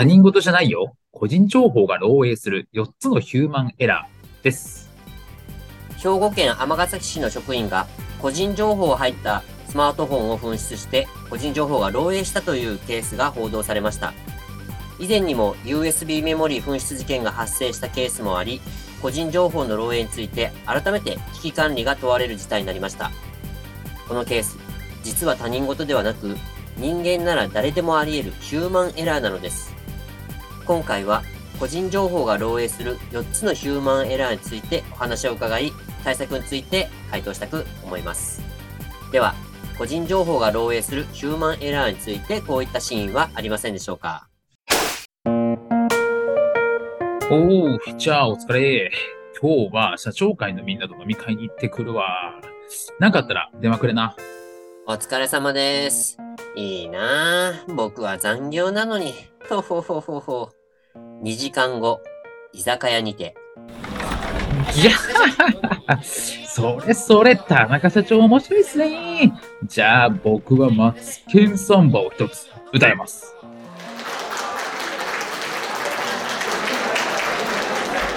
他人事じゃないよ。個人情報が漏洩する。4つのヒューマンエラーです。兵庫県尼崎市の職員が個人情報を入ったスマートフォンを紛失して個人情報が漏洩したというケースが報道されました。以前にも USB メモリー紛失事件が発生したケースもあり個人情報の漏洩について改めて危機管理が問われる事態になりました。このケース実は他人事ではなく人間なら誰でもあり得るヒューマンエラーなのです。今回は個人情報が漏洩する4つのヒューマンエラーについてお話を伺い対策について回答したく思いますでは個人情報が漏洩するヒューマンエラーについてこういったシーンはありませんでしょうか？おー、じゃあお疲れ。今日は社長会のみんなと飲み会に行ってくるわ。なんかあったら電話くれな。お疲れ様です。いいなぁ。僕は残業なのに。ほほほほほ。2時間後、居酒屋にて。いや それそれ、田中社長面白いっすね。じゃあ僕はマツケンサンバを一つ歌います。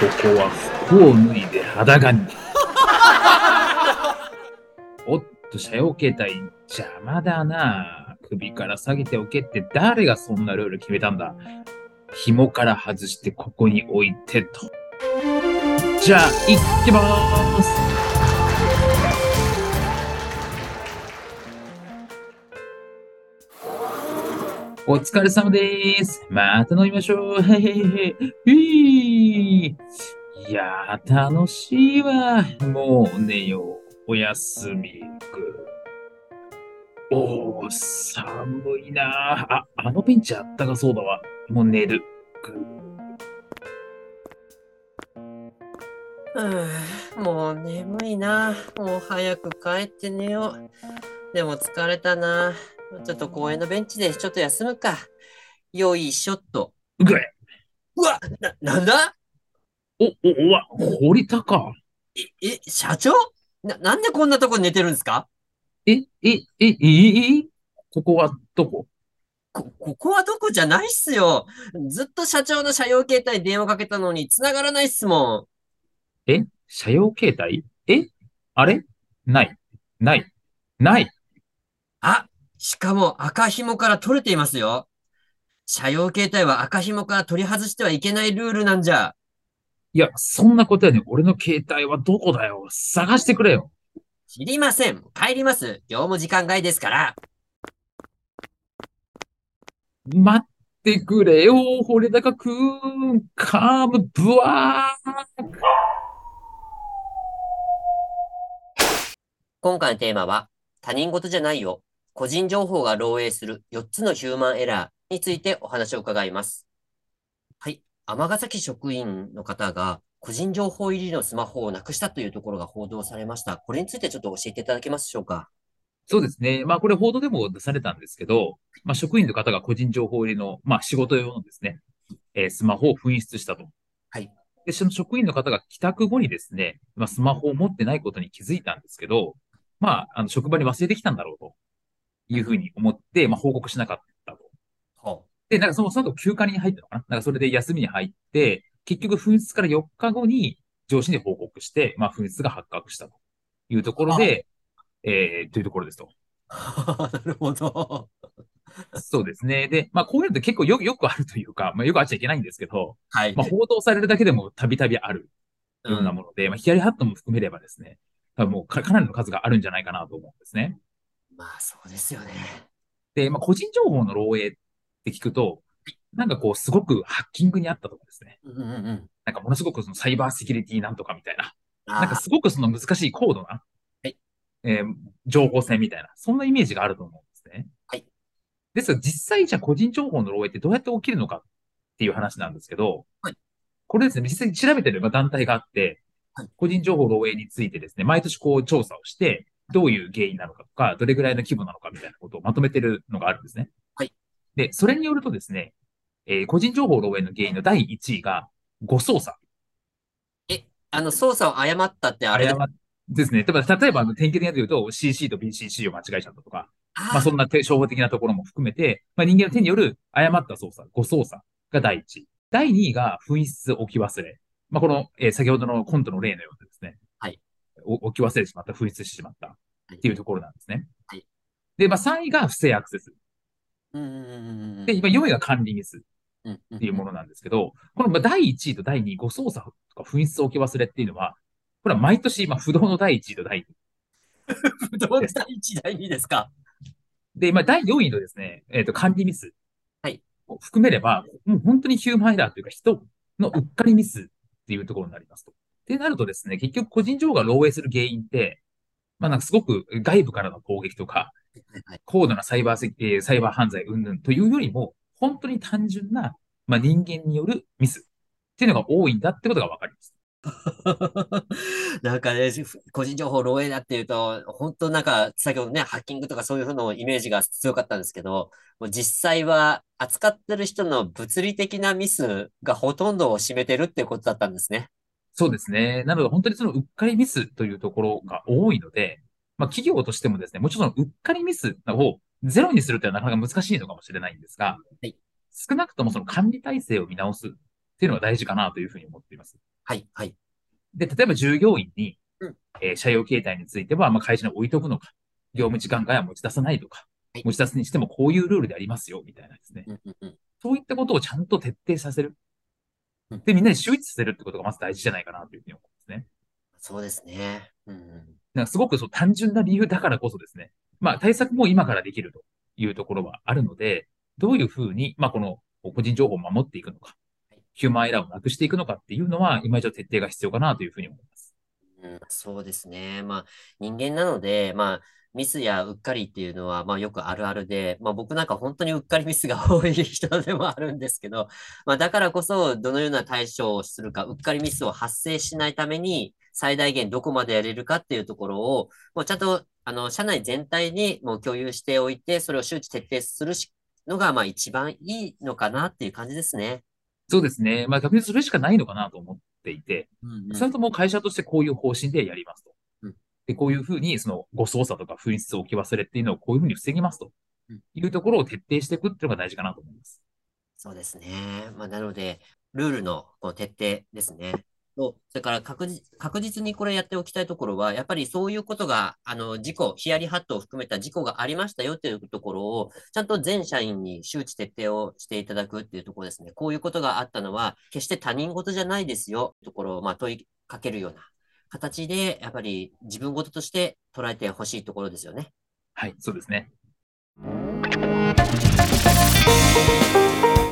ここは服を脱いで裸に。おっと、車用携帯邪魔だな。首から下げておけって誰がそんなルール決めたんだ？紐から外してここに置いてと。じゃあ、行きまーす。お疲れ様です。また飲みましょう。へへへへ。いいやー、楽しいわ。もう寝よう。おやすみぐ。寒いなー。あ、あのベンチあったかそうだわ。もう寝る。ぐうーもう眠いな。もう早く帰って寝よう。でも疲れたな。ちょっと公園のベンチでちょっと休むか。よいしょっと。ぐえうわな、なんだ？お、お、おわ、堀高。え、え、社長？な、なんでこんなとこ寝てるんですか？え、え、え、え、え、ここはどこ？こ、ここはどこじゃないっすよ。ずっと社長の車用携帯に電話かけたのに繋がらないっすもん。え？車用携帯？え？あれ？ない。ない。ない。あ、しかも赤紐から取れていますよ。車用携帯は赤紐から取り外してはいけないルールなんじゃ。いや、そんなことやね俺の携帯はどこだよ探してくれよ。知りません。帰ります。業務時間外ですから。待ってくれよ、堀高くん。カーム、ブワー今回のテーマは、他人事じゃないよ。個人情報が漏洩する4つのヒューマンエラーについてお話を伺います。はい。尼崎職員の方が個人情報入りのスマホをなくしたというところが報道されました。これについてちょっと教えていただけますでしょうか？そうですね。まあ、これ報道でも出されたんですけど、まあ、職員の方が個人情報入りの、まあ、仕事用のですね、えースマホを紛失したと。はい。で、その職員の方が帰宅後にですね、まあ、スマホを持ってないことに気づいたんですけど、まあ、あの、職場に忘れてきたんだろうというふうに思って、まあ、報告しなかったと。ほで、なんかその、その後休暇に入ったのかな？なんかそれで休みに入って、結局紛失から4日後に上司に報告して、まあ、紛失が発覚したというところで、えー、というところですと。う。なるほど。そうですね。で、まあ、こういうのって結構よよくあるというか、まあ、よくあっちゃいけないんですけど、はい。まあ、報道されるだけでもたびたびあるうようなもので、まあ、ヒヤリハットも含めればですね、多分もうかかなりの数があるんじゃないかなと思うんですね。まあそうですよね。で、まあ、個人情報の漏洩って聞くと、なんかこう、すごくハッキングにあったとかですね。うんうんうん。なんかものすごくそのサイバーセキュリティなんとかみたいな。あなんかすごくその難しい高度な、はいえー情報戦みたいな、そんなイメージがあると思うんですね。はい。ですが実際じゃあ個人情報の漏洩ってどうやって起きるのかっっていう話なんですけど、はいこれですね、実際に調べてれば団体があって、はい個人情報漏洩についてですね、毎年こう調査をして、どういう原因なのかとか、どれぐらいの規模なのかみたいなことをまとめてるのがあるんですね。はい。で、それによるとですね、えー個人情報漏洩の原因の第1位が誤操作。あの、操作を誤ったってあれで、誤ですね。例えば、例えばあの典型的なと言うと CC と BCC を間違えちゃったとか、あまあそんな手商法的なところも含めて、まあ人間の手による誤った操作、誤操作が第一。第二位が紛失置き忘れ。まあこの、えー先ほどのコントの例のようにですね。はいお。置き忘れてしまった、紛失してしまったっていうところなんですね。はいで、まあ3位が不正アクセス。うんうんうんうんで、今4位が管理ミスっていうものなんですけど、このまあ第1位と第2位、誤操作とか紛失置き忘れっていうのは、これは毎年、まあ不動の第1位と第2位。不動第一第二ですか？で、まあ、第4位のですね、えっ、と、管理ミス。はい。を含めれば、もう本当にヒューマンエラーというか、人のうっかりミスっていうところになりますと。ってなるとですね、結局個人情報が漏洩する原因って、まあなんかすごく外部からの攻撃とか、高度なサイバーセキ、えーサイバー犯罪云々というよりも、本当に単純な、まあ人間によるミスっていうのが多いんだってことがわかります。なんかね、個人情報漏洩だっていうと、本当なんか、先ほどね、ハッキングとかそういうふうなイメージが強かったんですけど、もう実際は扱ってる人の物理的なミスがほとんどを占めてるっていうことだったんですね。そうですね。なので本当にそのうっかりミスというところが多いので、まあ企業としてもですね、もちろんうっかりミスをゼロにするというのはなかなか難しいのかもしれないんですが、はい少なくともその管理体制を見直すっていうのが大事かなというふうに思っています。はい、はい。で、例えば従業員に、うんえー社用携帯については、まあ会社に置いとくのか、業務時間外は持ち出さないとか、はい持ち出すにしてもこういうルールでありますよ、みたいなですね。うんうんうんそういったことをちゃんと徹底させるうん。で、みんなに周知させるってことがまず大事じゃないかなというふうに思うんですね。そうですね。うんうんなんかすごくそう単純な理由だからこそですね。まあ対策も今からできるというところはあるので、どういうふうに、まあこの個人情報を守っていくのか、ヒューマンエラーをなくしていくのかっていうのは、今以上徹底が必要かなというふうに思います。うん、そうですね。まあ、人間なので、まあ、ミスやうっかりっていうのは、まあ、よくあるあるで、まあ、僕なんか本当にうっかりミスが多い人でもあるんですけど、まあ、だからこそ、どのような対処をするか、うっかりミスを発生しないために、最大限どこまでやれるかっていうところを、もうちゃんと、あの、社内全体にもう共有しておいて、それを周知徹底するのが、まあ、一番いいのかなっていう感じですね。そうですね。まあ逆にそれしかないのかなと思っていて、うんそれとも会社としてこういう方針でやりますと。うんで、こういうふうに、その、誤操作とか紛失置き忘れっていうのをこういうふうに防ぎますとうんいうところを徹底していくっていうのが大事かなと思います。そうですね。まあ、なので、ルールのこう徹底ですね。と、それから確実確実にこれやっておきたいところは、やっぱりそういうことが、あの、事故、ヒヤリハットを含めた事故がありましたよっていうところを、ちゃんと全社員に周知徹底をしていただくっていうところですね。こういうことがあったのは、決して他人事じゃないですよ、ところを、まあ、問いかけるような形で、やっぱり自分事として捉えてほしいところですよね。はい、そうですね。